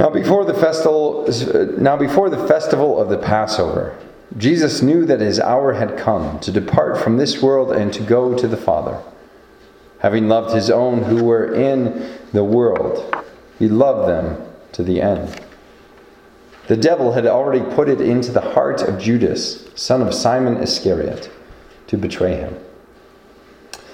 Now before the festival now before the festival of the Passover, Jesus knew that his hour had come to depart from this world and to go to the Father. Having loved his own who were in the world, he loved them to the end. The devil had already put it into the heart of Judas, son of Simon Iscariot, to betray him.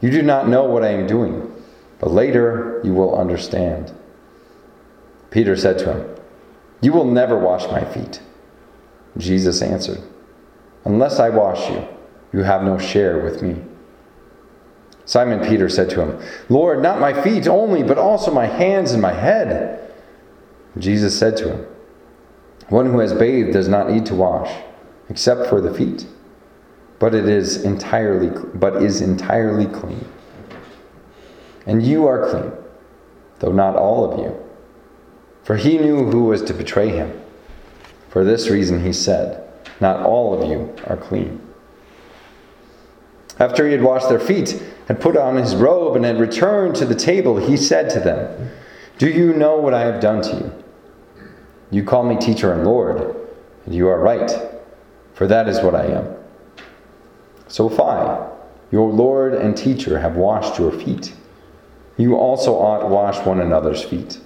you do not know what I am doing, but later you will understand. Peter said to him, You will never wash my feet. Jesus answered, Unless I wash you, you have no share with me. Simon Peter said to him, Lord, not my feet only, but also my hands and my head. Jesus said to him, One who has bathed does not need to wash, except for the feet but it is entirely but is entirely clean. And you are clean, though not all of you. For he knew who was to betray him. For this reason he said, Not all of you are clean. After he had washed their feet, had put on his robe, and had returned to the table, he said to them, Do you know what I have done to you? You call me teacher and Lord, and you are right, for that is what I am. So if I, your Lord and teacher, have washed your feet, you also ought to wash one another's feet.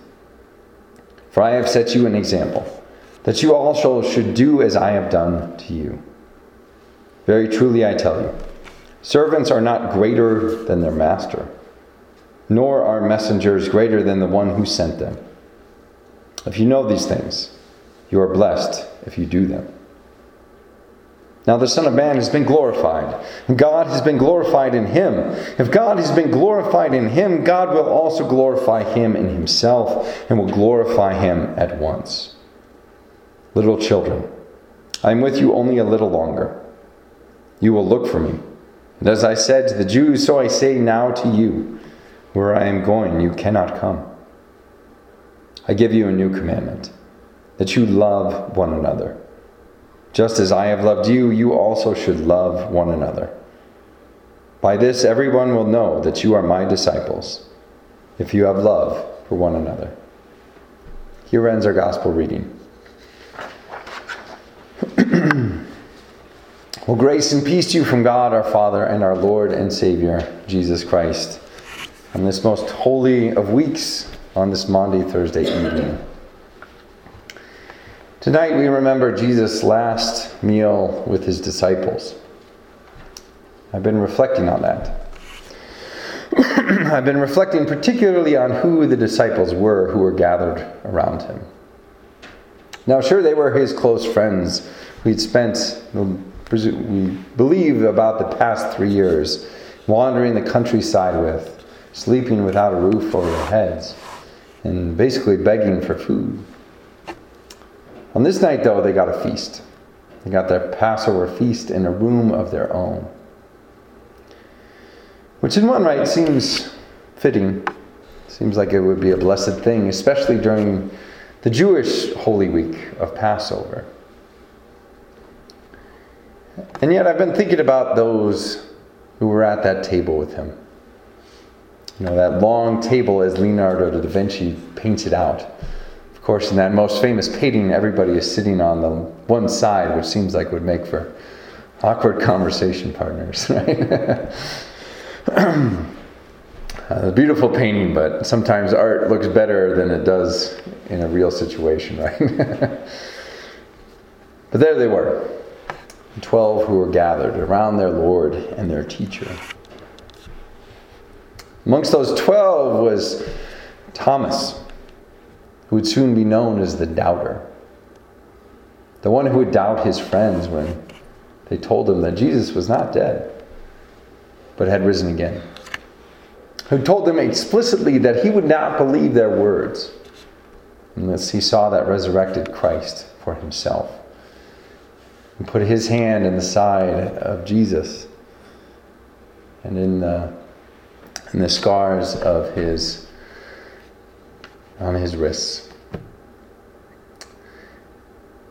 For I have set you an example, that you also should do as I have done to you. Very truly I tell you, servants are not greater than their master, nor are messengers greater than the one who sent them. If you know these things, you are blessed if you do them. Now the Son of Man has been glorified. And God has been glorified in him. If God has been glorified in him, God will also glorify him in himself and will glorify him at once. Little children, I am with you only a little longer. You will look for me. And as I said to the Jews, so I say now to you, where I am going, you cannot come. I give you a new commandment, that you love one another. Just as I have loved you, you also should love one another. By this, everyone will know that you are my disciples, if you have love for one another. Here ends our gospel reading. well, grace and peace to you from God our Father and our Lord and Savior, Jesus Christ, on this most holy of weeks, on this Maundy, Thursday evening. Tonight we remember Jesus' last meal with his disciples. I've been reflecting on that. I've been reflecting particularly on who the disciples were who were gathered around him. Now, sure, they were his close friends we'd spent, we believe, about the past three years wandering the countryside with, sleeping without a roof over their heads, and basically begging for food. On this night, though, they got a feast. They got their Passover feast in a room of their own. Which, in one right, seems fitting. Seems like it would be a blessed thing, especially during the Jewish Holy Week of Passover. And yet, I've been thinking about those who were at that table with him. You know, that long table as Leonardo da Vinci painted out course, in that most famous painting, everybody is sitting on the one side, which seems like would make for awkward conversation partners, right? a uh, beautiful painting, but sometimes art looks better than it does in a real situation, right? but there they were, 12 who were gathered around their Lord and their teacher. Amongst those 12 was Thomas who would soon be known as the doubter. The one who would doubt his friends when they told him that Jesus was not dead, but had risen again. Who told them explicitly that he would not believe their words. unless he saw that resurrected Christ for himself and put his hand in the side of Jesus and in the, in the scars of his on his wrists.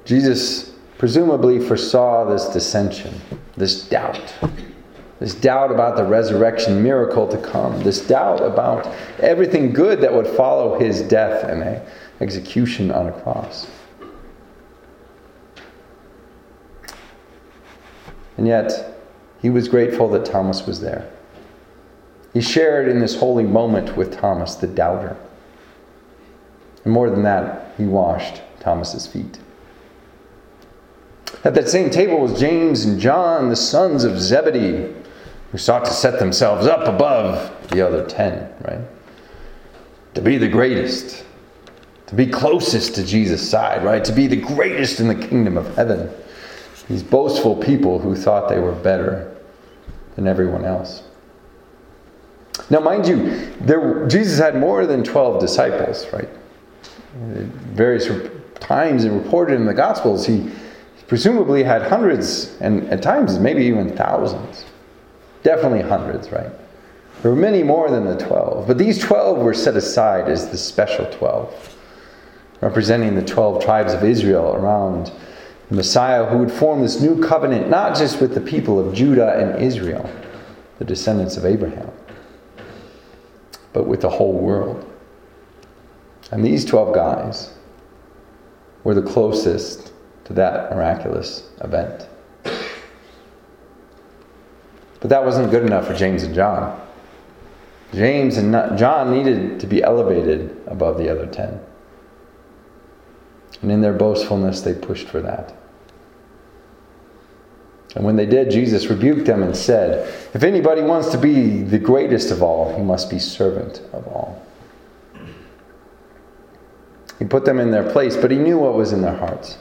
Jesus presumably foresaw this dissension, this doubt, this doubt about the resurrection miracle to come, this doubt about everything good that would follow his death and execution on a cross. And yet, he was grateful that Thomas was there. He shared in this holy moment with Thomas, the doubter. And more than that, he washed Thomas's feet. At that same table was James and John, the sons of Zebedee, who sought to set themselves up above the other ten, right? To be the greatest, to be closest to Jesus' side, right? To be the greatest in the kingdom of heaven. These boastful people who thought they were better than everyone else. Now, mind you, there, Jesus had more than 12 disciples, right? various times and reported in the Gospels, he presumably had hundreds and at times maybe even thousands. Definitely hundreds, right? There were many more than the 12, but these 12 were set aside as the special 12, representing the 12 tribes of Israel around the Messiah who would form this new covenant not just with the people of Judah and Israel, the descendants of Abraham, but with the whole world. And these 12 guys were the closest to that miraculous event. But that wasn't good enough for James and John. James and John needed to be elevated above the other 10. And in their boastfulness, they pushed for that. And when they did, Jesus rebuked them and said, If anybody wants to be the greatest of all, he must be servant of all. He put them in their place, but he knew what was in their hearts.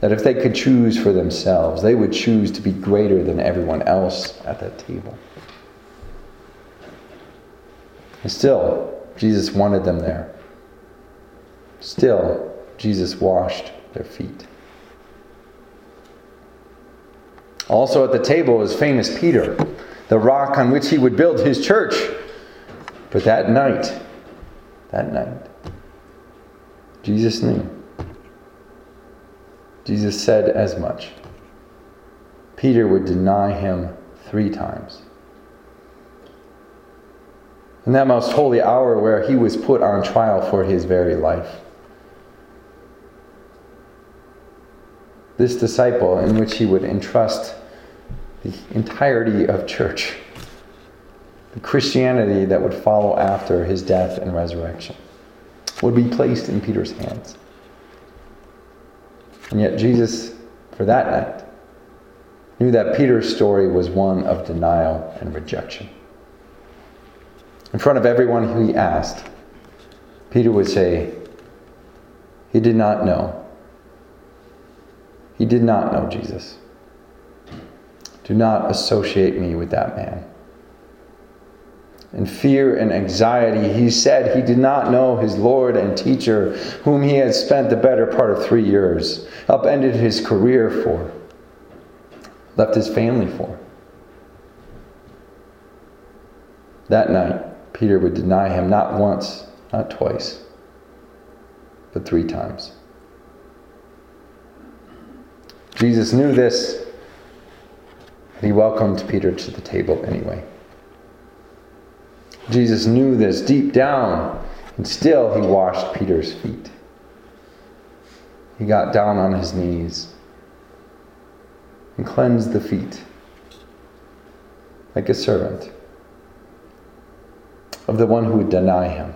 That if they could choose for themselves, they would choose to be greater than everyone else at that table. And still, Jesus wanted them there. Still, Jesus washed their feet. Also at the table was famous Peter, the rock on which he would build his church. But that night, that night, Jesus knew. Jesus said as much. Peter would deny him three times. In that most holy hour where he was put on trial for his very life. This disciple, in which he would entrust the entirety of church, the Christianity that would follow after his death and resurrection would be placed in Peter's hands. And yet, Jesus, for that night, knew that Peter's story was one of denial and rejection. In front of everyone who he asked, Peter would say, He did not know. He did not know Jesus. Do not associate me with that man and fear and anxiety, he said he did not know his Lord and teacher, whom he had spent the better part of three years, upended his career for, left his family for. That night, Peter would deny him not once, not twice, but three times. Jesus knew this, and he welcomed Peter to the table anyway. Jesus knew this deep down, and still he washed Peter's feet. He got down on his knees and cleansed the feet like a servant of the one who would deny him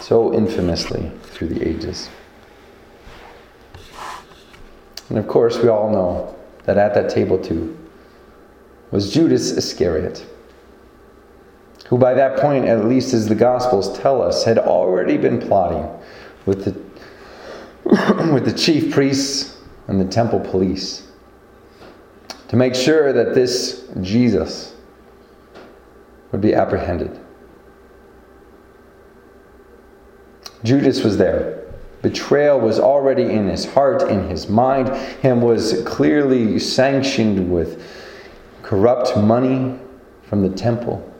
so infamously through the ages. And of course, we all know that at that table too was Judas Iscariot who by that point, at least as the Gospels tell us, had already been plotting with the, with the chief priests and the temple police to make sure that this Jesus would be apprehended. Judas was there. Betrayal was already in his heart, in his mind, and was clearly sanctioned with corrupt money from the temple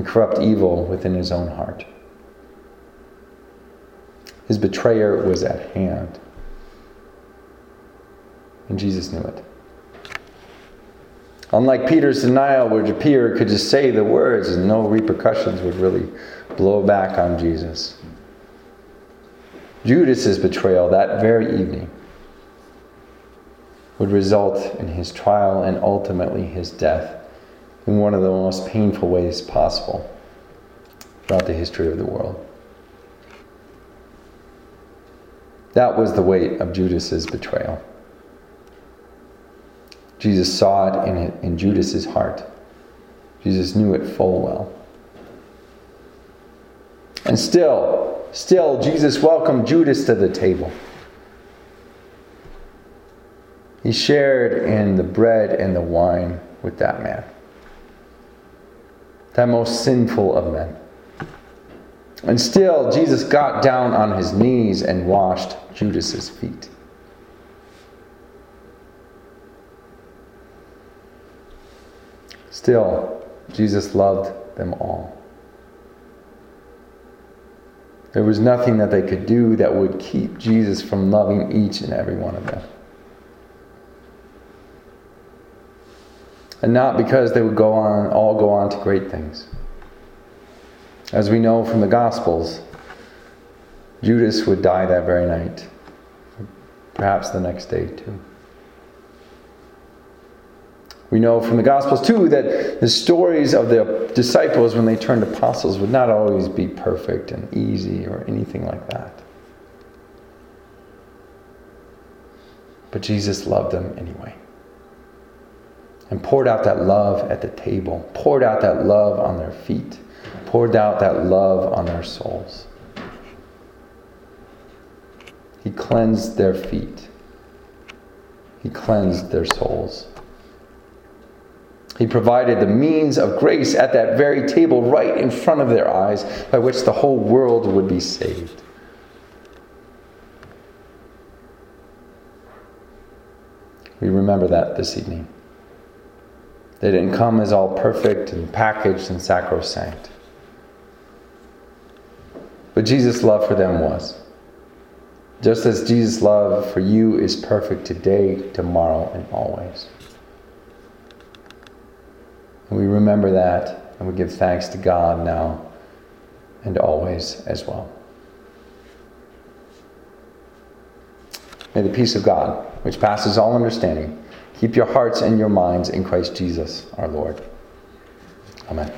and corrupt evil within his own heart. His betrayer was at hand. And Jesus knew it. Unlike Peter's denial, where Peter could just say the words and no repercussions would really blow back on Jesus. Judas's betrayal that very evening would result in his trial and ultimately his death in one of the most painful ways possible throughout the history of the world. That was the weight of Judas's betrayal. Jesus saw it in, it, in Judas's heart. Jesus knew it full well. And still, still, Jesus welcomed Judas to the table. He shared in the bread and the wine with that man, that most sinful of men. And still, Jesus got down on his knees and washed Judas's feet. Still, Jesus loved them all. There was nothing that they could do that would keep Jesus from loving each and every one of them. And not because they would go on, all go on to great things. As we know from the Gospels, Judas would die that very night, perhaps the next day too. We know from the Gospels, too, that the stories of the disciples when they turned apostles would not always be perfect and easy or anything like that. But Jesus loved them anyway. And poured out that love at the table, poured out that love on their feet, poured out that love on their souls. He cleansed their feet, He cleansed their souls. He provided the means of grace at that very table right in front of their eyes by which the whole world would be saved. We remember that this evening. They didn't come as all perfect and packaged and sacrosanct. But Jesus' love for them was. Just as Jesus' love for you is perfect today, tomorrow, and always. And we remember that and we give thanks to God now and always as well. May the peace of God, which passes all understanding, keep your hearts and your minds in Christ Jesus our Lord. Amen.